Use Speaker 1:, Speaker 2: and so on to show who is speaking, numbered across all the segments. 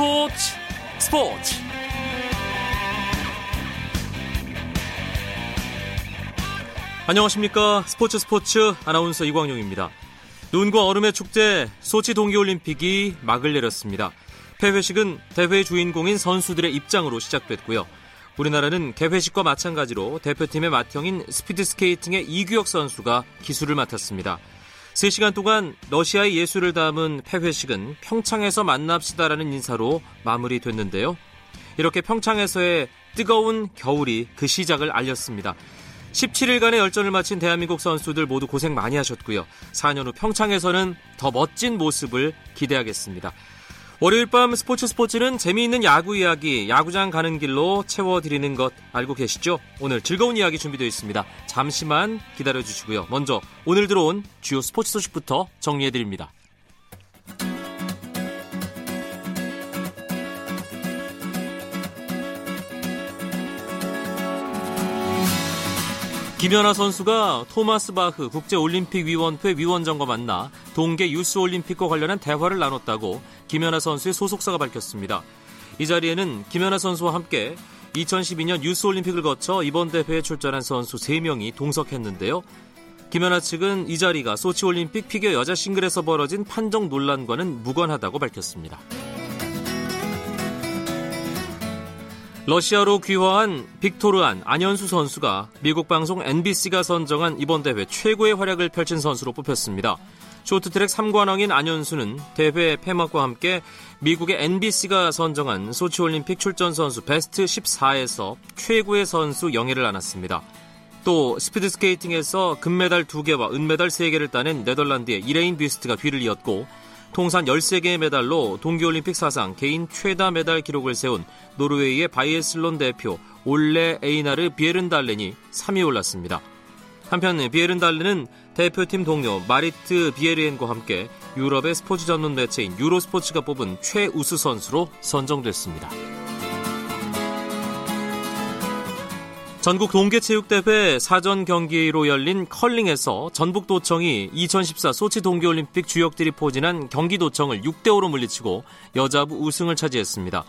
Speaker 1: 스포츠 스포츠 안녕하십니까 스포츠 스포츠 아나운서 이광용입니다. 눈과 얼음의 축제 소치 동계올림픽이 막을 내렸습니다. 폐회식은 대회 주인공인 선수들의 입장으로 시작됐고요. 우리나라는 개회식과 마찬가지로 대표팀의 맏형인 스피드스케이팅의 이규혁 선수가 기술을 맡았습니다. 3시간 동안 러시아의 예술을 담은 폐회식은 평창에서 만납시다라는 인사로 마무리됐는데요. 이렇게 평창에서의 뜨거운 겨울이 그 시작을 알렸습니다. 17일간의 열전을 마친 대한민국 선수들 모두 고생 많이 하셨고요. 4년 후 평창에서는 더 멋진 모습을 기대하겠습니다. 월요일 밤 스포츠 스포츠는 재미있는 야구 이야기, 야구장 가는 길로 채워드리는 것 알고 계시죠? 오늘 즐거운 이야기 준비되어 있습니다. 잠시만 기다려주시고요. 먼저 오늘 들어온 주요 스포츠 소식부터 정리해드립니다. 김연아 선수가 토마스 바흐 국제올림픽위원회 위원장과 만나 동계 유스올림픽과 관련한 대화를 나눴다고 김연아 선수의 소속사가 밝혔습니다. 이 자리에는 김연아 선수와 함께 2012년 유스올림픽을 거쳐 이번 대회에 출전한 선수 3명이 동석했는데요. 김연아 측은 이 자리가 소치올림픽 피겨 여자 싱글에서 벌어진 판정 논란과는 무관하다고 밝혔습니다. 러시아로 귀화한 빅토르안 안현수 선수가 미국 방송 NBC가 선정한 이번 대회 최고의 활약을 펼친 선수로 뽑혔습니다. 쇼트트랙 3관왕인 안현수는 대회 폐막과 함께 미국의 NBC가 선정한 소치올림픽 출전 선수 베스트 14에서 최고의 선수 영예를 안았습니다. 또 스피드스케이팅에서 금메달 2개와 은메달 3개를 따낸 네덜란드의 이레인 뷔스트가 뒤를 이었고 통산 13개의 메달로 동계올림픽 사상 개인 최다 메달 기록을 세운 노르웨이의 바이애슬론 대표 올레 에이나르 비에른달렌이 3위에 올랐습니다. 한편 비에른달렌은 대표팀 동료 마리트 비에르엔과 함께 유럽의 스포츠 전문 매체인 유로스포츠가 뽑은 최우수 선수로 선정됐습니다. 전국 동계체육대회 사전 경기로 열린 컬링에서 전북도청이 2014 소치 동계올림픽 주역들이 포진한 경기도청을 6대5로 물리치고 여자부 우승을 차지했습니다.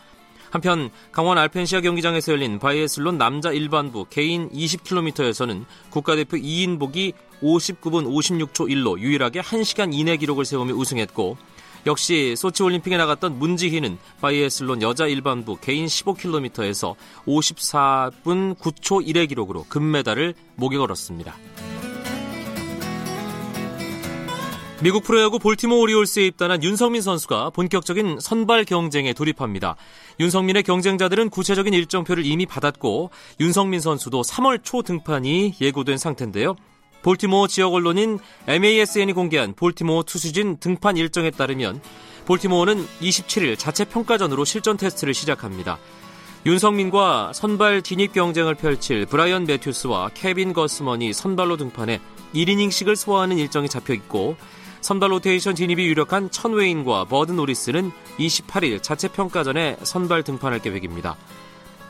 Speaker 1: 한편 강원 알펜시아 경기장에서 열린 바이애슬론 남자 일반부 개인 20km에서는 국가대표 이인복이 59분 56초 1로 유일하게 1시간 이내 기록을 세우며 우승했고 역시 소치 올림픽에 나갔던 문지희는 바이애슬론 여자 일반부 개인 15km에서 54분 9초 1의 기록으로 금메달을 목에 걸었습니다. 미국 프로야구 볼티모 오리올스에 입단한 윤성민 선수가 본격적인 선발 경쟁에 돌입합니다. 윤성민의 경쟁자들은 구체적인 일정표를 이미 받았고 윤성민 선수도 3월 초 등판이 예고된 상태인데요. 볼티모어 지역 언론인 MASN이 공개한 볼티모어 투수진 등판 일정에 따르면 볼티모어는 27일 자체 평가전으로 실전 테스트를 시작합니다. 윤성민과 선발 진입 경쟁을 펼칠 브라이언 매튜스와 케빈 거스먼이 선발로 등판해 1이닝씩을 소화하는 일정이 잡혀 있고 선발 로테이션 진입이 유력한 천웨인과 버드 노리스는 28일 자체 평가전에 선발 등판할 계획입니다.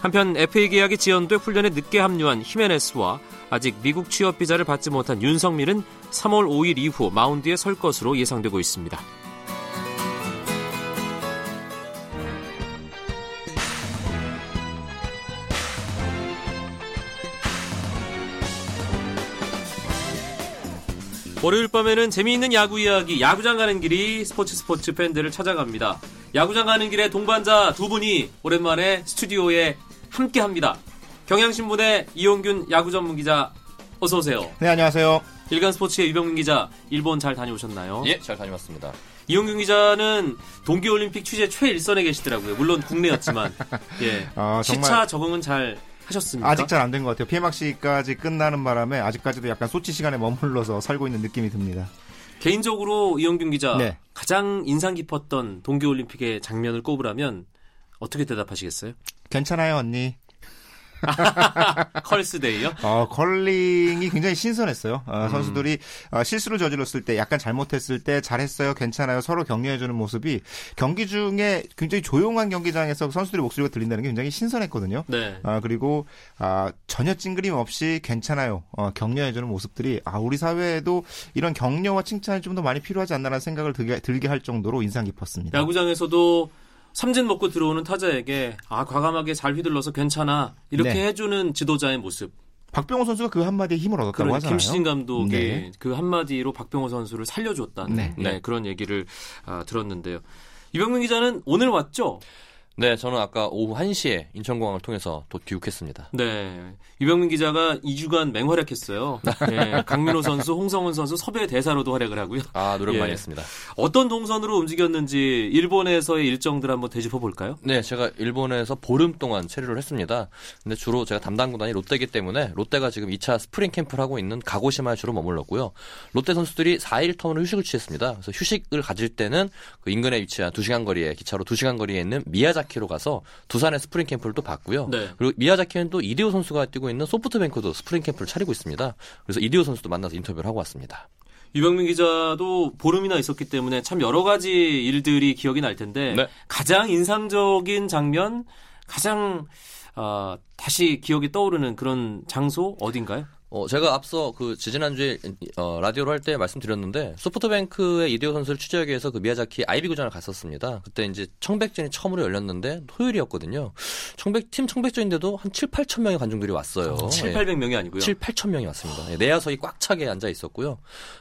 Speaker 1: 한편 FA 계약이 지연돼 훈련에 늦게 합류한 히메네스와 아직 미국 취업 비자를 받지 못한 윤석민은 3월 5일 이후 마운드에 설 것으로 예상되고 있습니다. 월요일 밤에는 재미있는 야구 이야기, 야구장 가는 길이 스포츠 스포츠 팬들을 찾아갑니다. 야구장 가는 길에 동반자 두 분이 오랜만에 스튜디오에 함께 합니다. 경향신문의 이용균 야구 전문 기자 어서 오세요.
Speaker 2: 네, 안녕하세요.
Speaker 1: 일간 스포츠의 유병민 기자 일본 잘 다녀오셨나요?
Speaker 3: 예, 잘 다녀왔습니다.
Speaker 1: 이용균 기자는 동계올림픽 취재 최일선에 계시더라고요. 물론 국내였지만 예. 어, 시차 적응은 잘 하셨습니까?
Speaker 2: 아직 잘 안 된 것 같아요. 폐막식까지 끝나는 바람에 아직까지도 약간 소치 시간에 머물러서 살고 있는 느낌이 듭니다.
Speaker 1: 개인적으로 이용균 기자 네. 가장 인상 깊었던 동계올림픽의 장면을 꼽으라면 어떻게 대답하시겠어요?
Speaker 2: 괜찮아요, 언니.
Speaker 1: 컬스데이요?
Speaker 2: 어, 컬링이 굉장히 신선했어요. 어, 음. 선수들이 어, 실수를 저질렀을 때, 약간 잘못했을 때 잘했어요, 괜찮아요, 서로 격려해주는 모습이 경기 중에 굉장히 조용한 경기장에서 선수들의 목소리가 들린다는 게 굉장히 신선했거든요. 네. 아, 그리고 아, 전혀 찡그림 없이 괜찮아요, 어, 격려해주는 모습들이 아, 우리 사회에도 이런 격려와 칭찬이 좀 더 많이 필요하지 않나라는 생각을 들게, 들게 할 정도로 인상 깊었습니다.
Speaker 1: 야구장에서도 삼진 먹고 들어오는 타자에게 아 과감하게 잘 휘둘러서 괜찮아 이렇게
Speaker 2: 네.
Speaker 1: 해주는 지도자의 모습.
Speaker 2: 박병호 선수가 그 한마디에 힘을 얻었다고
Speaker 1: 그런
Speaker 2: 하잖아요.
Speaker 1: 김시진 감독이
Speaker 2: 네.
Speaker 1: 그 한마디로 박병호 선수를 살려줬다는
Speaker 2: 네.
Speaker 1: 네, 그런 얘기를 아, 들었는데요. 이병민 기자는 오늘 왔죠?
Speaker 3: 네, 저는 아까 오후 1시에 인천공항을 통해서 도 귀국했습니다.
Speaker 1: 네. 유병민 기자가 2주간 맹활약했어요. 네, 강민호 선수, 홍성흔 선수 섭외 대사로도 활약을 하고요.
Speaker 3: 아, 노력
Speaker 1: 예.
Speaker 3: 많이 했습니다.
Speaker 1: 어떤 동선으로 움직였는지 일본에서의 일정들 한번 되짚어 볼까요?
Speaker 3: 네, 제가 일본에서 보름 동안 체류를 했습니다. 근데 주로 제가 담당 구단이 롯데이기 때문에 롯데가 지금 2차 스프링 캠프를 하고 있는 가고시마에 주로 머물렀고요. 롯데 선수들이 4일 term으로 휴식을 취했습니다. 그래서 휴식을 가질 때는 그 인근에 위치한 2시간 거리에 기차로 2시간 거리에 있는 미야자키 로 가서 두산의 스프링 캠프를 또 봤고요.
Speaker 1: 네.
Speaker 3: 그리고 미야자키는 또 이대호 선수가 뛰고 있는 소프트뱅크도 스프링 캠프를 차리고 있습니다. 그래서 이대호 선수도 만나서 인터뷰를 하고 왔습니다.
Speaker 1: 유병민 기자도 보름이나 있었기 때문에 참 여러 가지 일들이 기억이 날 텐데
Speaker 3: 네.
Speaker 1: 가장 인상적인 장면, 가장 아, 다시 기억이 떠오르는 그런 장소 어딘가요?
Speaker 3: 어, 제가 앞서 그 지지난주에 어, 라디오로 할 때 말씀드렸는데 소프트뱅크의 이대호 선수를 취재하기 위해서 그 미야자키 아이비 구장을 갔었습니다. 그때 이제 청백전이 처음으로 열렸는데 토요일이었거든요. 청백 팀 청백전인데도 한 7, 8천 명의 관중들이 왔어요.
Speaker 1: 7,
Speaker 3: 예.
Speaker 1: 800명이 아니고요.
Speaker 3: 7, 8천 명이 왔습니다. 예, 내야석이 꽉 차게 앉아 있었고요.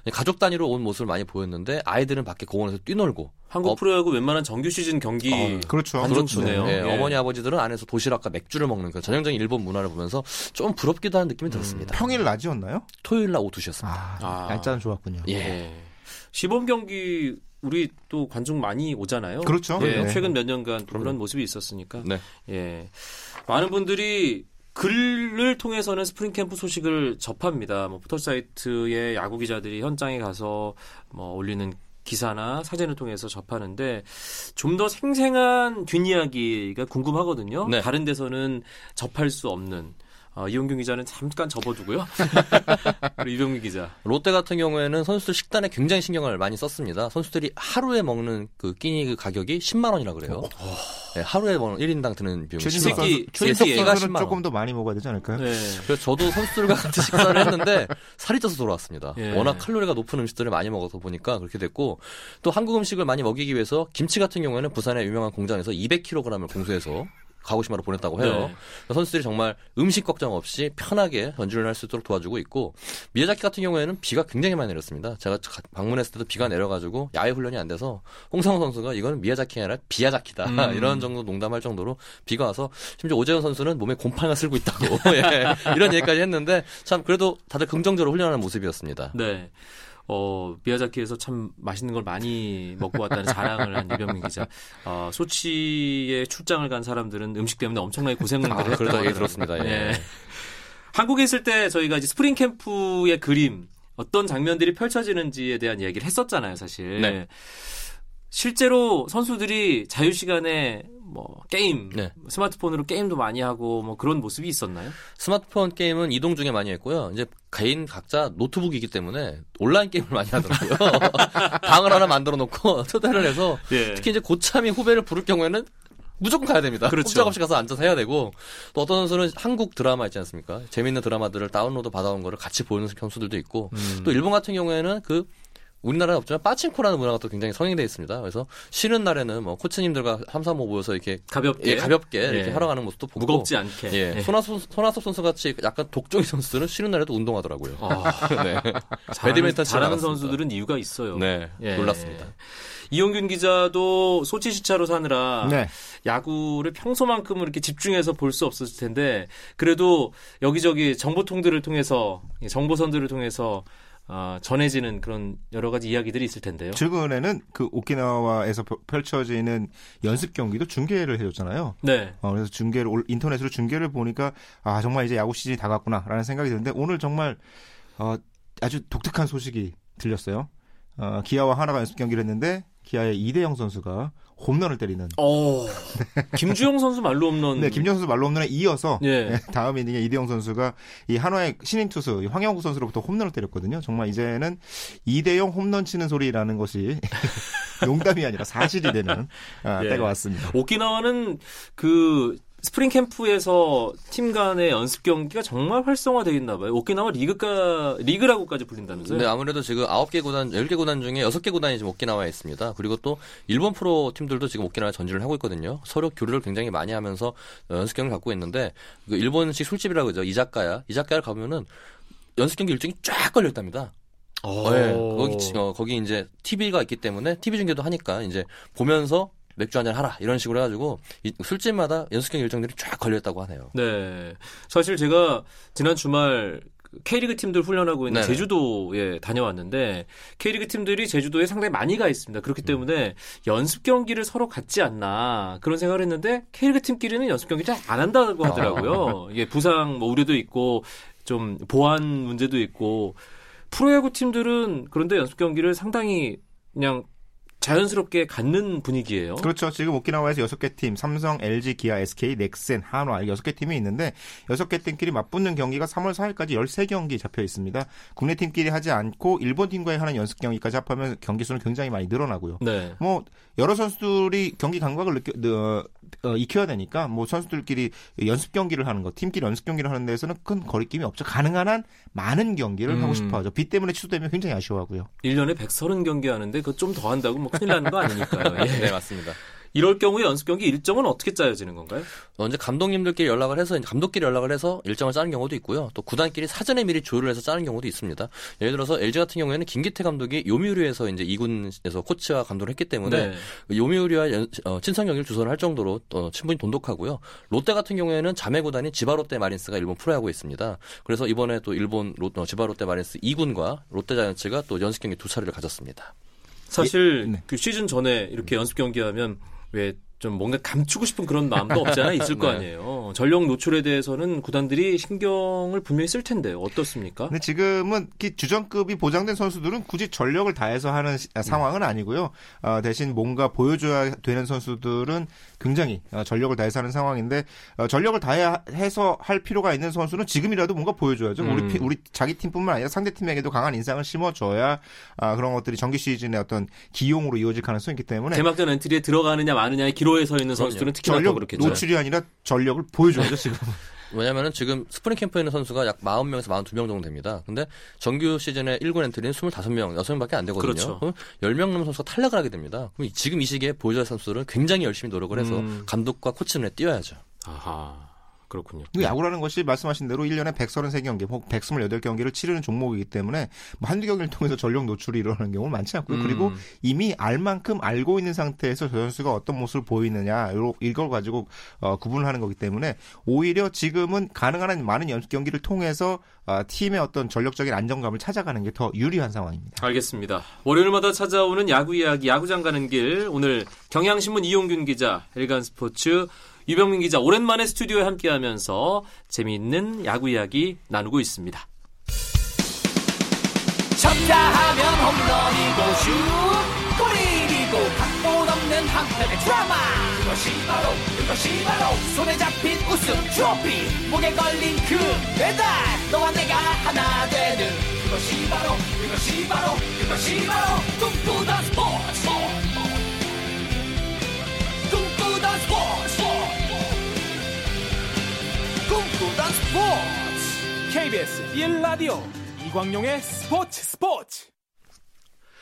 Speaker 3: 예, 가족 단위로 온 모습을 많이 보였는데 아이들은 밖에 공원에서 뛰놀고
Speaker 1: 한국
Speaker 3: 어,
Speaker 1: 프로야구 웬만한 정규 시즌 경기
Speaker 3: 어,
Speaker 2: 그렇죠.
Speaker 1: 관중
Speaker 2: 그렇죠.
Speaker 1: 수네요.
Speaker 3: 예,
Speaker 1: 예.
Speaker 3: 어머니 아버지들은 안에서 도시락과 맥주를 먹는 그 전형적인 일본 문화를 보면서 좀 부럽기도 하는 느낌이 들었습니다.
Speaker 2: 평일 낮이었나요?
Speaker 3: 토요일 날 오후 2시였습니다.
Speaker 2: 아,
Speaker 1: 아.
Speaker 2: 날짜는 좋았군요.
Speaker 3: 예.
Speaker 1: 예. 시범 경기 우리 또 관중 많이 오잖아요.
Speaker 2: 그렇죠.
Speaker 1: 예,
Speaker 2: 네.
Speaker 1: 최근 몇 년간. 그런 모습이 있었으니까.
Speaker 3: 네.
Speaker 1: 예. 많은 분들이 글을 통해서는 스프링 캠프 소식을 접합니다. 뭐 포털 사이트에 야구 기자들이 현장에 가서 뭐 올리는 기사나 사진을 통해서 접하는데 좀 더 생생한 뒷이야기가 궁금하거든요.
Speaker 3: 네.
Speaker 1: 다른 데서는 접할 수 없는 어, 이용균 기자는 잠깐 접어두고요. 그리고 이병민 기자.
Speaker 3: 롯데 같은 경우에는 선수들 식단에 굉장히 신경을 많이 썼습니다. 선수들이 하루에 먹는 그 끼니 그 가격이 10만 원이라 그래요. 네, 하루에 먹는 1인당 드는 비용이
Speaker 2: 최진석
Speaker 3: 10만 원.
Speaker 1: 새끼,
Speaker 2: 선수, 최진석
Speaker 1: 새끼가
Speaker 2: 선수는
Speaker 3: 10만 원.
Speaker 2: 조금 더 많이 먹어야 되지 않을까요?
Speaker 1: 네.
Speaker 3: 그래서 저도 선수들과 같이 식사를 했는데 살이 쪄서 돌아왔습니다.
Speaker 1: 예.
Speaker 3: 워낙 칼로리가 높은 음식들을 많이 먹어서 보니까 그렇게 됐고 또 한국 음식을 많이 먹이기 위해서 김치 같은 경우에는 부산의 유명한 공장에서 200kg을 공수해서 가고시마로 보냈다고 해요.
Speaker 1: 네.
Speaker 3: 선수들이 정말 음식 걱정 없이 편하게 연주를 할수 있도록 도와주고 있고 미야자키 같은 경우에는 비가 굉장히 많이 내렸습니다. 제가 가- 방문했을 때도 비가 내려가지고 야외 훈련이 안 돼서 홍상호 선수가 이건 미야자키가 아니라 비야자키다
Speaker 1: 음.
Speaker 3: 이런 정도 농담할 정도로 비가 와서 심지어 오재현 선수는 몸에 곰팡이가 쓸고 있다고 예, 이런 얘기까지 했는데 참 그래도 다들 긍정적으로 훈련하는 모습이었습니다.
Speaker 1: 네. 어, 미야자키에서 참 맛있는 걸 많이 먹고 왔다는 자랑을 한 유병민 기자. 어, 소치에 출장을 간 사람들은 음식 때문에 엄청나게 고생을
Speaker 3: 아,
Speaker 1: 했다고
Speaker 3: 그러다. 들었습니다. 예.
Speaker 1: 한국에 있을 때 저희가 이제 스프링 캠프의 그림 어떤 장면들이 펼쳐지는지에 대한 얘기를 했었잖아요, 사실.
Speaker 3: 네.
Speaker 1: 실제로 선수들이 자유 시간에 뭐 게임,
Speaker 3: 네.
Speaker 1: 스마트폰으로 게임도 많이 하고 뭐 그런 모습이 있었나요?
Speaker 3: 스마트폰 게임은 이동 중에 많이 했고요. 이제 개인 각자 노트북이기 때문에 온라인 게임을 많이 하더라고요. 방을 하나 만들어 놓고 초대를 해서
Speaker 1: 예.
Speaker 3: 특히 이제 고참이 후배를 부를 경우에는 무조건 가야 됩니다.
Speaker 1: 그렇죠.
Speaker 3: 꼼짝없이 가서 앉아서 해야 되고 또 어떤 선수는 한국 드라마 있지 않습니까? 재밌는 드라마들을 다운로드 받아온 거를 같이 보는 선수들도 있고
Speaker 1: 음.
Speaker 3: 또 일본 같은 경우에는 그 우리나라는 없지만 빠친코라는 문화가 또 굉장히 성행돼 있습니다. 그래서 쉬는 날에는 뭐 코치님들과 3, 3, 5 모여서 이렇게
Speaker 1: 가볍게
Speaker 3: 예, 가볍게 이렇게
Speaker 1: 예.
Speaker 3: 하러 가는 모습도 보고
Speaker 1: 무겁지 않게.
Speaker 3: 예,
Speaker 1: 예.
Speaker 3: 손아섭, 손아섭 선수 같이 약간 독종이 선수들은 쉬는 날에도 운동하더라고요.
Speaker 1: 아,
Speaker 3: 네.
Speaker 1: 잘하는,
Speaker 3: 배드민턴
Speaker 1: 잘하는. 선수들은 이유가 있어요.
Speaker 3: 네,
Speaker 1: 예.
Speaker 3: 놀랐습니다.
Speaker 1: 이용균 기자도 소치 시차로 사느라
Speaker 2: 네.
Speaker 1: 야구를 평소만큼은 이렇게 집중해서 볼 수 없었을 텐데 그래도 여기저기 정보통들을 통해서 예, 정보선들을 통해서 어, 전해지는 그런 여러 가지 이야기들이 있을 텐데요.
Speaker 2: 최근에는 그 오키나와에서 펼- 펼쳐지는 연습 경기도 중계를 해줬잖아요.
Speaker 1: 네.
Speaker 2: 어, 그래서 중계를 올- 인터넷으로 중계를 보니까 아 정말 이제 야구 시즌이 다가구나라는 생각이 드는데 오늘 정말 어, 아주 독특한 소식이 들렸어요. 어, 기아와 하나가 연습 경기를 했는데 기아의 이대영 선수가 홈런을 때리는.
Speaker 1: 어, 김주영 선수 말로 없는.
Speaker 2: 네, 김정 선수 말로 없는에 이어서
Speaker 1: 예.
Speaker 2: 네, 다음 이닝에 이대영 선수가 이 한화의 신인 투수 이 황영구 선수로부터 홈런을 때렸거든요. 정말 이제는 이대영 홈런 치는 소리라는 것이 농담이 아니라 사실이 되는 아,
Speaker 1: 예.
Speaker 2: 때가 왔습니다.
Speaker 1: 오키나와는 그 스프링 캠프에서 팀 간의 연습 경기가 정말 활성화되어 있나 봐요. 오키나와 리그가 리그라고까지 불린다면서요?
Speaker 3: 네, 아무래도 지금 9개 구단, 10개 구단 중에 6개 구단이 지금 오키나와에 있습니다. 그리고 또 일본 프로 팀들도 지금 오키나와에 전지를 하고 있거든요. 서로 교류를 굉장히 많이 하면서 연습 경기를 갖고 있는데 그 일본식 술집이라고 그러죠. 이자카야. 이자카야를 가면은 연습 경기 일정이 쫙 걸려 있답니다.
Speaker 1: 어.
Speaker 3: 네, 거기 지- 어, 거기 이제 TV가 있기 때문에 TV 중계도 하니까 이제 보면서 맥주 한잔 하라 이런 식으로 해가지고 이 술집마다 연습 경기 일정들이 쫙 걸려 있다고 하네요.
Speaker 1: 네. 사실 제가 지난 주말 그 K리그 팀들 훈련하고 있는
Speaker 3: 네네.
Speaker 1: 제주도에 다녀왔는데 K리그 팀들이 제주도에 상당히 많이 가 있습니다. 그렇기 때문에 연습 경기를 서로 갖지 않나 그런 생각을 했는데 K리그 팀끼리는 연습 경기를 잘안 한다고 하더라고요. 이게 부상 뭐 우려도 있고 좀 보안 문제도 있고 프로야구 팀들은 그런데 연습 경기를 상당히 그냥 자연스럽게 갖는 분위기예요.
Speaker 2: 그렇죠. 지금 오키나와에서 여섯 개 팀, 삼성, LG, 기아, SK, 넥센, 한화 여섯 개 팀이 있는데 여섯 개 팀끼리 맞붙는 경기가 3월 4일까지 13경기 잡혀 있습니다. 국내 팀끼리 하지 않고 일본 팀과의 하는 연습 경기까지 합하면 경기 수는 굉장히 많이 늘어나고요.
Speaker 1: 네.
Speaker 2: 뭐 여러 선수들이 경기 감각을 느껴 어, 어, 익혀야 되니까 뭐 선수들끼리 연습 경기를 하는 거, 팀끼리 연습 경기를 하는 데에서는 큰 거리낌이 없죠. 가능한 한 많은 경기를
Speaker 1: 음.
Speaker 2: 하고 싶어 하죠. 비 때문에 취소되면 굉장히 아쉬워하고요.
Speaker 1: 1년에 130경기 하는데 그거 좀더 한다고 뭐 큰일 나는 거 아니니까요. 예.
Speaker 3: 네, 맞습니다.
Speaker 1: 이럴 경우에 연습 경기 일정은 어떻게 짜여지는 건가요?
Speaker 3: 언제 감독님들끼리 연락을 해서 이제 감독끼리 연락을 해서 일정을 짜는 경우도 있고요. 또 구단끼리 사전에 미리 조율을 해서 짜는 경우도 있습니다. 예를 들어서 LG 같은 경우에는 김기태 감독이 요미우리에서 이제 2군에서 코치와 감독을 했기 때문에
Speaker 1: 네.
Speaker 3: 요미우리와 연- 어, 친선 경기를 주선을 할 정도로 어, 친분이 돈독하고요. 롯데 같은 경우에는 자매 구단인 지바롯데 마린스가 일본 프로야구에 있습니다. 그래서 이번에 또 일본 롯, 어, 지바롯데 마린스 2군과 롯데 자이언츠가 또 연습 경기 두 차례를 가졌습니다.
Speaker 1: 사실
Speaker 2: 예, 네.
Speaker 1: 그 시즌 전에 이렇게 연습 경기하면 왜 좀 뭔가 감추고 싶은 그런 마음도 없지 않아 있을 거
Speaker 3: 네.
Speaker 1: 아니에요. 전력 노출에 대해서는 구단들이 신경을 분명히 쓸 텐데 어떻습니까?
Speaker 2: 근데 지금은 이 주전급이 보장된 선수들은 굳이 전력을 다해서 하는 시- 아, 상황은 아니고요. 어, 대신 뭔가 보여줘야 되는 선수들은 굉장히 어, 전력을 다해서 하는 상황인데 어, 전력을 다해서 할 필요가 있는 선수는 지금이라도 뭔가 보여줘야죠. 우리
Speaker 1: 음.
Speaker 2: 피- 우리 자기 팀뿐만 아니라 상대 팀에게도 강한 인상을 심어줘야 아, 그런 것들이 정규 시즌의 어떤 기용으로 이어질 가능성이 있기 때문에
Speaker 1: 개막전 엔트리에 들어가느냐 마느냐의 기로에 서 있는 선수들은 특히나 더 그렇겠죠.
Speaker 2: 노출이 아니라 전력을 보여줘야죠 지금.
Speaker 3: 왜냐면은 지금 스프링 캠프에 있는 선수가 약 40명에서 42명 정도 됩니다. 근데 정규 시즌에 1군 엔트리는 25명, 6명밖에 안 되거든요.
Speaker 1: 그렇죠.
Speaker 3: 그럼 10명 넘는 선수가 탈락을 하게 됩니다. 그럼 지금 이 시기에 할 선수들은 굉장히 열심히 노력을 해서
Speaker 1: 음.
Speaker 3: 감독과 코치 눈에 띄어야죠.
Speaker 1: 아하. 그렇군요.
Speaker 2: 그 야구라는 것이 말씀하신 대로 1년에 133경기 혹 128경기를 치르는 종목이기 때문에 뭐 한두 경기를 통해서 전력 노출이 일어나는 경우는 많지 않고요.
Speaker 1: 음.
Speaker 2: 그리고 이미 알 만큼 알고 있는 상태에서 저 선수가 어떤 모습을 보이느냐 요- 이걸 가지고 어, 구분을 하는 거기 때문에 오히려 지금은 가능한 한 많은 연습 경기를 통해서 어, 팀의 어떤 전력적인 안정감을 찾아가는 게 더 유리한 상황입니다.
Speaker 1: 알겠습니다. 월요일마다 찾아오는 야구 이야기, 야구장 가는 길. 오늘 경향신문 이용균 기자, 일간 스포츠 유병민 기자 오랜만에 스튜디오에 함께하면서 재미있는 야구 이야기 나누고 있습니다.
Speaker 4: 쳤다 하면 홈런이고 슛 골이고 각본 없는 한편의 드라마. 그것이 바로 그것이 바로 손에 잡힌 우승 트로피. 목에 걸린 그 배달 너와 내가 하나 되는. 그것이 바로 그것이 바로 그것이 바로 꿈꾸던 꿈꾸던 스포츠
Speaker 5: KBS 1라디오 이광용의 스포츠 스포츠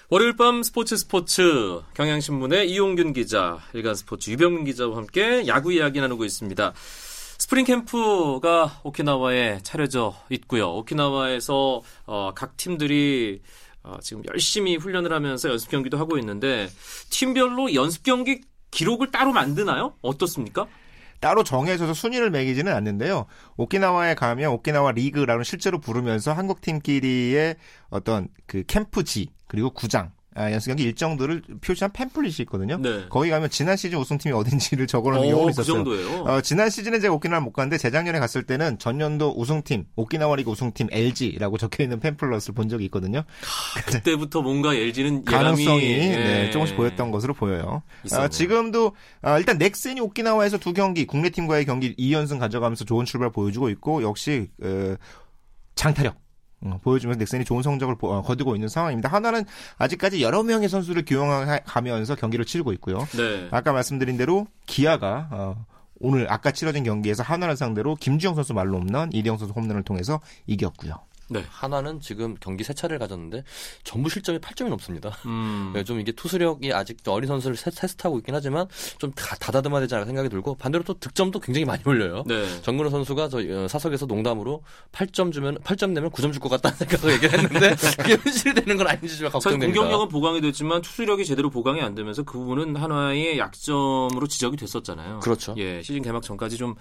Speaker 1: 월요일 밤 스포츠 스포츠 경향신문의 이용균 기자, 일간 스포츠 유병민 기자와 함께 야구 이야기 나누고 있습니다. 스프링 캠프가 오키나와에 차려져 있고요. 오키나와에서 어, 각 팀들이 어, 지금 열심히 훈련을 하면서 연습 경기도 하고 있는데 팀별로 연습 경기 기록을 따로 만드나요? 어떻습니까?
Speaker 2: 따로 정해져서 순위를 매기지는 않는데요. 오키나와에 가면 오키나와 리그라는 실제로 부르면서 한국 팀끼리의 어떤 그 캠프지 그리고 구장 아, 연습 경기 일정들을 표시한 팸플릿이 있거든요.
Speaker 1: 네.
Speaker 2: 거기 가면 지난 시즌 우승팀이 어딘지를 적어놓은
Speaker 1: 어,
Speaker 2: 경우가
Speaker 1: 그
Speaker 2: 있었어요.
Speaker 1: 정도예요.
Speaker 2: 어, 지난 시즌에 제가 오키나와 못 갔는데 재작년에 갔을 때는 전년도 우승팀 오키나와 리그 우승팀 LG라고 적혀 있는 팸플릿을 본 적이 있거든요.
Speaker 1: 그때부터 뭔가 LG는
Speaker 2: 가능성이
Speaker 1: 예감이
Speaker 2: 네,
Speaker 1: 예.
Speaker 2: 조금씩 보였던 것으로 보여요. 아, 지금도 아, 일단 넥센이 오키나와에서 두 경기 국내 팀과의 경기 2연승 가져가면서 좋은 출발 보여주고 있고 역시 어, 장타력 어, 보여주면서 넥센이 좋은 성적을 보- 어, 거두고 있는 상황입니다. 하나는 아직까지 여러 명의 선수를 기용하면서 경기를 치르고 있고요.
Speaker 1: 네.
Speaker 2: 아까 말씀드린 대로 기아가 어, 오늘 아까 치러진 경기에서 한화를 상대로 김주영 선수 말로 홈런, 이대영 선수 홈런을 통해서 이겼고요.
Speaker 1: 네.
Speaker 3: 하나는 지금 경기 세 차례를 가졌는데 전부 실점이 8점이 넘습니다.
Speaker 1: 음.
Speaker 3: 네, 좀 이게 투수력이 아직 어린 선수를 세- 테스트하고 있긴 하지만 좀 다, 다다듬어야 되지 않을까 생각이 들고 반대로 또 득점도 굉장히 많이 올려요.
Speaker 1: 네.
Speaker 3: 정근호 선수가 저 어, 사석에서 농담으로 8점 주면 8점 내면 9점 줄 것 같다는 생각을 얘기를 했는데 그게 현실이 되는 건 아닌지 좀 걱정됩니다.
Speaker 1: 공격력은 보강이 됐지만 투수력이 제대로 보강이 안 되면서 그 부분은 한화의 약점으로 지적이 됐었잖아요.
Speaker 3: 그렇죠.
Speaker 1: 예, 시즌 개막 전까지 좀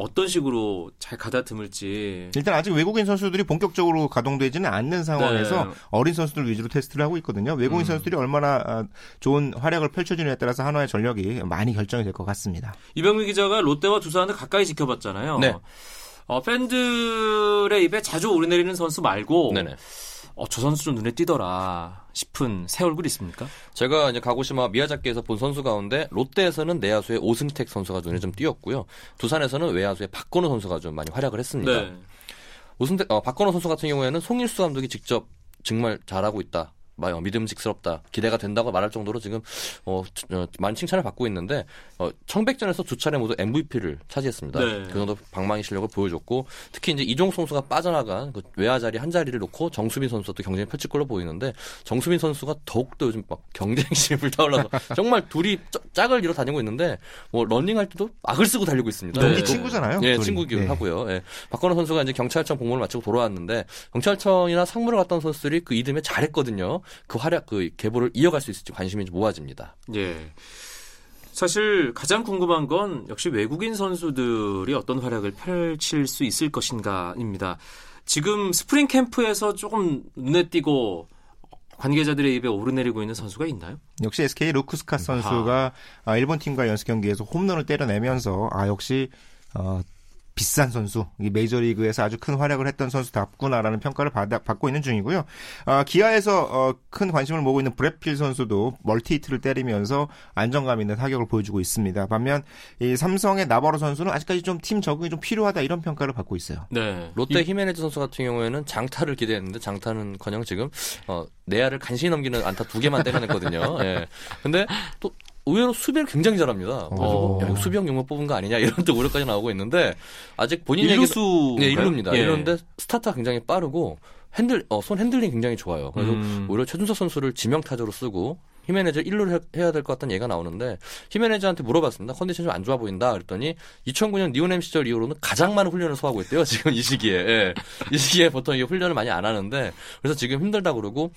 Speaker 1: 어떤 식으로 잘 가다듬을지.
Speaker 2: 일단 아직 외국인 선수들이 본격적으로 가동되지는 않는 상황에서
Speaker 1: 네.
Speaker 2: 어린 선수들 위주로 테스트를 하고 있거든요. 외국인
Speaker 1: 음.
Speaker 2: 선수들이 얼마나 아, 좋은 활약을 펼쳐주느냐에 따라서 한화의 전력이 많이 결정이 될 것 같습니다.
Speaker 1: 이병민 기자가 롯데와 두산을 가까이 지켜봤잖아요.
Speaker 3: 네.
Speaker 1: 어, 팬들의 입에 자주 오르내리는 선수 말고
Speaker 3: 네네.
Speaker 1: 어, 저 선수 좀 눈에 띄더라 싶은 새 얼굴 있습니까?
Speaker 3: 제가 이제 가고시마 미야자키에서 본 선수 가운데 롯데에서는 내야수의 오승택 선수가 눈에 좀 띄었고요. 두산에서는 외야수의 박건우 선수가 좀 많이 활약을 했습니다.
Speaker 1: 네.
Speaker 3: 오승택, 어, 박건우 선수 같은 경우에는 송일수 감독이 직접 정말 잘하고 있다. 마- 어, 믿음직스럽다. 기대가 된다고 말할 정도로 지금 어, 치- 어, 많은 칭찬을 받고 있는데 어, 청백전에서 두 차례 모두 MVP를 차지했습니다.
Speaker 1: 네.
Speaker 3: 그 정도 방망이 실력을 보여줬고 특히 이제 이종 선수가 빠져나간 그 외야 자리 한 자리를 놓고 정수빈 선수도 경쟁이 펼칠 걸로 보이는데 정수빈 선수가 더욱더 요즘 막 경쟁심이 불타올라서 정말 둘이 짜- 짝을 이뤄 다니고 있는데 뭐 런닝할 때도 막을 쓰고 달리고 있습니다.
Speaker 1: 네.
Speaker 2: 경기
Speaker 3: 또-
Speaker 2: 친구잖아요.
Speaker 3: 예,
Speaker 2: 둘이.
Speaker 3: 친구기도
Speaker 2: 네.
Speaker 3: 하고요. 예. 박건호 선수가 이제 경찰청 복무를 마치고 돌아왔는데 경찰청이나 상무를 갔던 선수들이 그 이듬해 잘했거든요. 그 활약, 그 계보를 이어갈 수 있을지 관심이 좀 모아집니다.
Speaker 1: 예. 사실 가장 궁금한 건 역시 외국인 선수들이 어떤 활약을 펼칠 수 있을 것인가입니다. 지금 스프링 캠프에서 조금 눈에 띄고 관계자들의 입에 오르내리고 있는 선수가 있나요?
Speaker 2: 역시 SK 루크스카 선수가 아, 일본 팀과 연습 경기에서 홈런을 때려내면서 아 역시 어, 비싼 선수, 이 메이저리그에서 아주 큰 활약을 했던 선수답구나라는 평가를 받아, 받고 있는 중이고요. 아, 기아에서 어, 큰 관심을 모으고 있는 브래필 선수도 멀티히트를 때리면서 안정감 있는 타격을 보여주고 있습니다. 반면 이 삼성의 나바로 선수는 아직까지 좀 팀 적응이 좀 필요하다 이런 평가를 받고 있어요.
Speaker 1: 네.
Speaker 3: 롯데 히메네즈 선수 같은 경우에는 장타를 기대했는데 장타는커녕 지금 어, 내야를 간신히 넘기는 안타 두 개만 때려냈거든요. 예. 근데 또 의외로 수비를 굉장히 잘합니다. 그래서
Speaker 2: 오.
Speaker 3: 야, 수비형 용모 뽑은 거 아니냐 이런 또 우려까지 나오고 있는데 아직 본인
Speaker 1: 일루수
Speaker 3: 네, 일루입니다.
Speaker 1: 예.
Speaker 3: 일루인데 스타트가 굉장히 빠르고 핸들 어, 손 핸들링 굉장히 좋아요. 그래서
Speaker 1: 음.
Speaker 3: 오히려 최준석 선수를 지명 타자로 쓰고 히메네즈 1루를 해야 될 것 같다는 얘기가 나오는데 히메네즈한테 물어봤습니다. 컨디션 좀 안 좋아 보인다 그랬더니 2009년 니혼햄 시절 이후로는 가장 많은 훈련을 소화하고 있대요. 지금 이 시기에 예. 이 시기에 보통 이게 훈련을 많이 안 하는데 그래서 지금 힘들다 그러고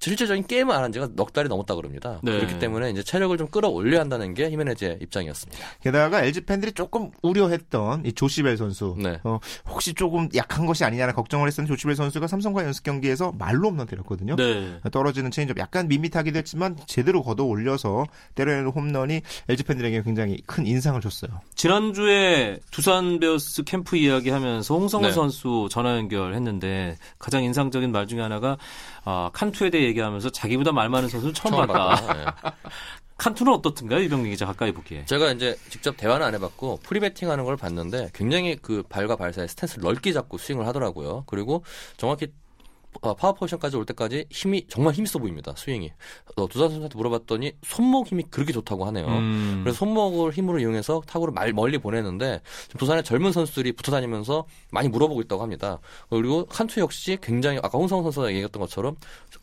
Speaker 3: 실질적인 게임을 안 한 지가 넉 달이 넘었다 그럽니다.
Speaker 1: 네.
Speaker 3: 그렇기 때문에 이제 체력을 좀 끌어올려야 한다는 게 히메네즈의 입장이었습니다.
Speaker 2: 게다가 LG 팬들이 조금 우려했던 이 조시벨 선수,
Speaker 3: 네.
Speaker 2: 어, 혹시 조금 약한 것이 아니냐는 걱정을 했었는데 조시벨 선수가 삼성과 연습 경기에서 만루 홈런 때렸거든요.
Speaker 1: 네.
Speaker 2: 떨어지는 체인지업 약간 밋밋하기도 했지만 제대로 걷어 올려서 때려내는 홈런이 LG 팬들에게 굉장히 큰 인상을 줬어요.
Speaker 1: 지난주에 두산 베어스 캠프 이야기하면서 홍성흔
Speaker 3: 네.
Speaker 1: 선수 전화 연결했는데 가장 인상적인 말 중에 하나가 아, 칸투에 대해 얘기하면서 자기보다 말 많은 선수는 처음,
Speaker 3: 처음
Speaker 1: 봤다.
Speaker 3: 봤다. 예.
Speaker 1: 칸투는 어떻든가요, 유병민 기자 가까이 보기에?
Speaker 3: 제가 이제 직접 대화는 안 해봤고 프리배팅 하는 걸 봤는데 굉장히 그 발과 발 사이 스탠스를 넓게 잡고 스윙을 하더라고요. 그리고 정확히 어, 파워 포지션까지 올 때까지 힘이 정말 힘있어 보입니다. 스윙이. 어, 두산 선수한테 물어봤더니 손목 힘이 그렇게 좋다고 하네요.
Speaker 1: 음.
Speaker 3: 그래서 손목을 힘으로 이용해서 타구를 말, 멀리 보내는데 두산의 젊은 선수들이 붙어 다니면서 많이 물어보고 있다고 합니다. 그리고 칸투 역시 굉장히 아까 홍성흔 선수가 얘기했던 것처럼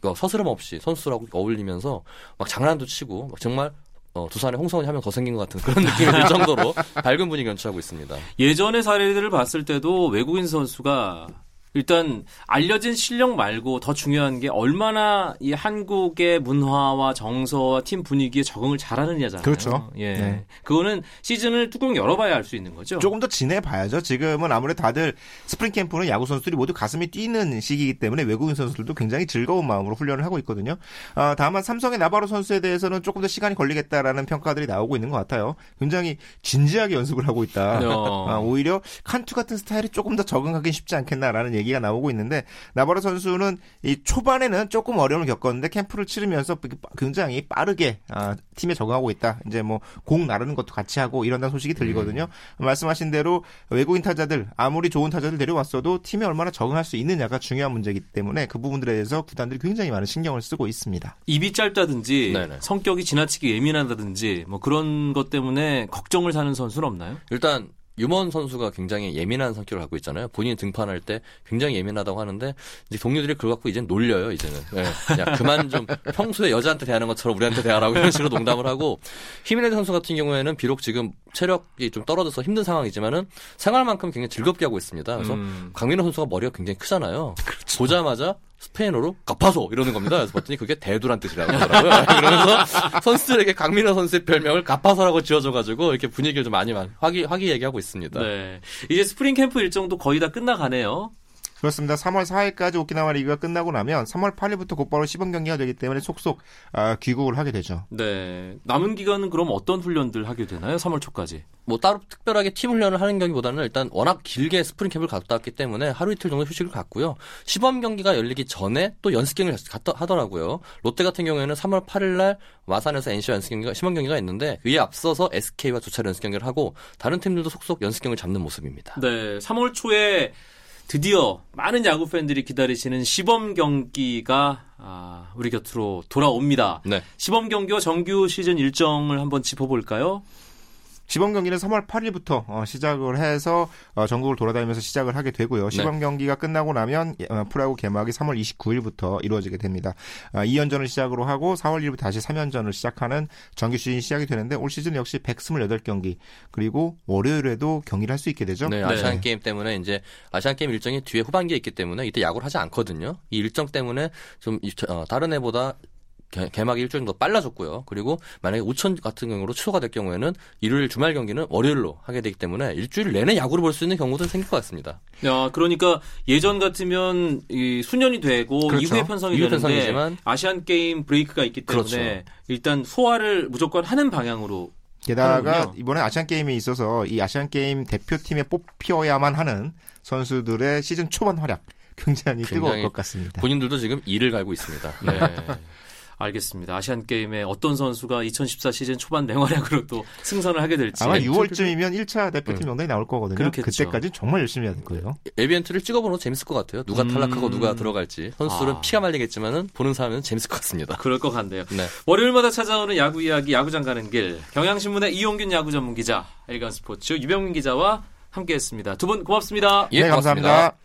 Speaker 3: 어, 스스럼 없이 선수들하고 어울리면서 막 장난도 치고 막 정말 어, 두산의 홍성흔이 하나 더 생긴 것 같은 그런 느낌이 들 정도로 밝은 분위기 연출하고 있습니다.
Speaker 1: 예전의 사례들을 봤을 때도 외국인 선수가 일단 알려진 실력 말고 더 중요한 게 얼마나 이 한국의 문화와 정서와 팀 분위기에 적응을 잘하느냐잖아요.
Speaker 2: 그렇죠.
Speaker 1: 예.
Speaker 2: 네.
Speaker 1: 그거는 시즌을 뚜껑 열어봐야 알 수 있는 거죠.
Speaker 2: 조금 더 지내봐야죠. 지금은 아무래도 다들 스프링 캠프는 야구 선수들이 모두 가슴이 뛰는 시기이기 때문에 외국인 선수들도 굉장히 즐거운 마음으로 훈련을 하고 있거든요. 아, 다만 삼성의 나바로 선수에 대해서는 조금 더 시간이 걸리겠다라는 평가들이 나오고 있는 것 같아요. 굉장히 진지하게 연습을 하고 있다.
Speaker 1: 어.
Speaker 2: 아, 오히려 칸투 같은 스타일이 조금 더 적응하기 쉽지 않겠나라는 얘기가 얘기가 나오고 있는데 나바로 선수는 이 초반에는 조금 어려움을 겪었는데 캠프를 치르면서 굉장히 빠르게 아, 팀에 적응하고 있다. 이제 뭐 공 나르는 것도 같이 하고 이런다는 소식이 들리거든요. 음. 말씀하신 대로 외국인 타자들 아무리 좋은 타자들 데려왔어도 팀에 얼마나 적응할 수 있느냐가 중요한 문제이기 때문에 그 부분들에 대해서 구단들이 굉장히 많은 신경을 쓰고 있습니다.
Speaker 1: 입이 짧다든지 네네. 성격이 지나치게 예민하다든지 뭐 그런 것 때문에 걱정을 사는 선수는 없나요?
Speaker 3: 일단 유먼 선수가 굉장히 예민한 성격을 갖고 있잖아요. 본인이 등판할 때 굉장히 예민하다고 하는데 이제 동료들이 그걸 갖고 이제는 놀려요. 이제는 네. 야 그만 좀 평소에 여자한테 대하는 것처럼 우리한테 대하라고 이런 식으로 농담을 하고 히미네드 선수 같은 경우에는 비록 지금 체력이 좀 떨어져서 힘든 상황이지만은 생활만큼 굉장히 즐겁게 하고 있습니다. 그래서 음. 강민호 선수가 머리가 굉장히 크잖아요. 그렇죠. 보자마자 스페인어로 가파소 이러는 겁니다. 그래서 봤더니 그게 대두란 뜻이라고 하더라고요. 그러면서 선수들에게 강민호 선수의 별명을 가파소라고 지어줘가지고 이렇게 분위기를 좀 많이 화기 화기애애하고 있습니다. 네.
Speaker 1: 이제 스프링 캠프 일정도 거의 다 끝나가네요.
Speaker 2: 그렇습니다. 3월 4일까지 오키나와 리그가 끝나고 나면 3월 8일부터 곧바로 시범 경기가 되기 때문에 속속 아, 귀국을 하게 되죠.
Speaker 1: 네. 남은 기간은 그럼 어떤 훈련들 하게 되나요? 3월 초까지?
Speaker 3: 뭐 따로 특별하게 팀 훈련을 하는 경기보다는 일단 워낙 길게 스프링 캠프를 갔다 왔기 때문에 하루 이틀 정도 휴식을 갖고요. 시범 경기가 열리기 전에 또 연습 경기를 갔다 하더라고요. 롯데 같은 경우에는 3월 8일 날 마산에서 NC와 연습 경기가 시범 경기가 있는데 그에 앞서서 SK와 두 차례 연습 경기를 하고 다른 팀들도 속속 연습 경기를 잡는 모습입니다.
Speaker 1: 네. 3월 초에 드디어 많은 야구 팬들이 기다리시는 시범 경기가 아, 우리 곁으로 돌아옵니다. 네. 시범 경기와 정규 시즌 일정을 한번 짚어볼까요?
Speaker 2: 시범 경기는 3월 8일부터 어, 시작을 해서 어, 전국을 돌아다니면서 시작을 하게 되고요. 네. 시범 네. 경기가 끝나고 나면 어, 프로야구 개막이 3월 29일부터 이루어지게 됩니다. 2연전을 시작으로 하고 4월 1일부터 다시 3연전을 시작하는 정규 시즌이 시작이 되는데 올 시즌 역시 128경기 그리고 월요일에도 경기를 할 수 있게 되죠.
Speaker 3: 네, 아시안 네. 게임 때문에 이제 아시안 게임 일정이 뒤에 후반기에 있기 때문에 이때 야구를 하지 않거든요. 이 일정 때문에 좀 다른 해보다 개막이 일주일 정도 빨라졌고요. 그리고 만약에 우천 같은 경우로 취소가 될 경우에는 일요일 주말 경기는 월요일로 하게 되기 때문에 일주일 내내 야구를 볼 수 있는 경우도 생길 것 같습니다.
Speaker 1: 야, 그러니까 예전 같으면 이 순연이 되고 그렇죠. 이후에 편성이 되는데 편성이지만 아시안 게임 브레이크가 있기 때문에 그렇죠. 일단 소화를 무조건 하는 방향으로
Speaker 2: 게다가 하는군요. 이번에 아시안 게임에 있어서 이 아시안 게임 대표팀에 뽑혀야만 하는 선수들의 시즌 초반 활약 굉장히 뜨거울 것 같습니다.
Speaker 3: 본인들도 지금 이를 갈고 있습니다. 네.
Speaker 1: 알겠습니다. 아시안 게임에 어떤 선수가 2014 시즌 초반 맹활약으로 또 승선을 하게 될지
Speaker 2: 아마 6월쯤이면 1차 대표팀 음. 명단이 나올 거거든요. 그렇겠죠. 그때까지 정말 열심히 해야 될 거예요.
Speaker 3: 에비엔트를 찍어보는 거 재밌을 것 같아요. 누가 음. 탈락하고 누가 들어갈지 선수들은 아. 피가 말리겠지만은 보는 사람은 재밌을 것 같습니다.
Speaker 1: 그럴 것 같네요. 네. 월요일마다 찾아오는 야구 이야기 야구장 가는 길 경향신문의 이용균 야구 전문 기자 엘간 스포츠 유병민 기자와 함께했습니다. 두 분 고맙습니다.
Speaker 2: 예, 네, 감사합니다.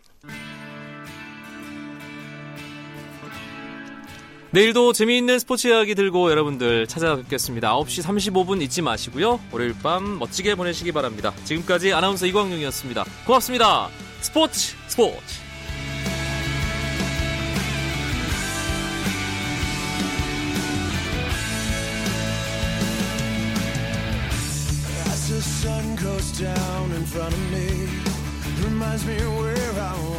Speaker 1: 내일도 재미있는 스포츠 이야기 들고 여러분들 찾아뵙겠습니다. 9시 35분 잊지 마시고요. 월요일 밤 멋지게 보내시기 바랍니다. 지금까지 아나운서 이광용이었습니다. 고맙습니다. 스포츠 스포츠. down in front of me reminds me where I be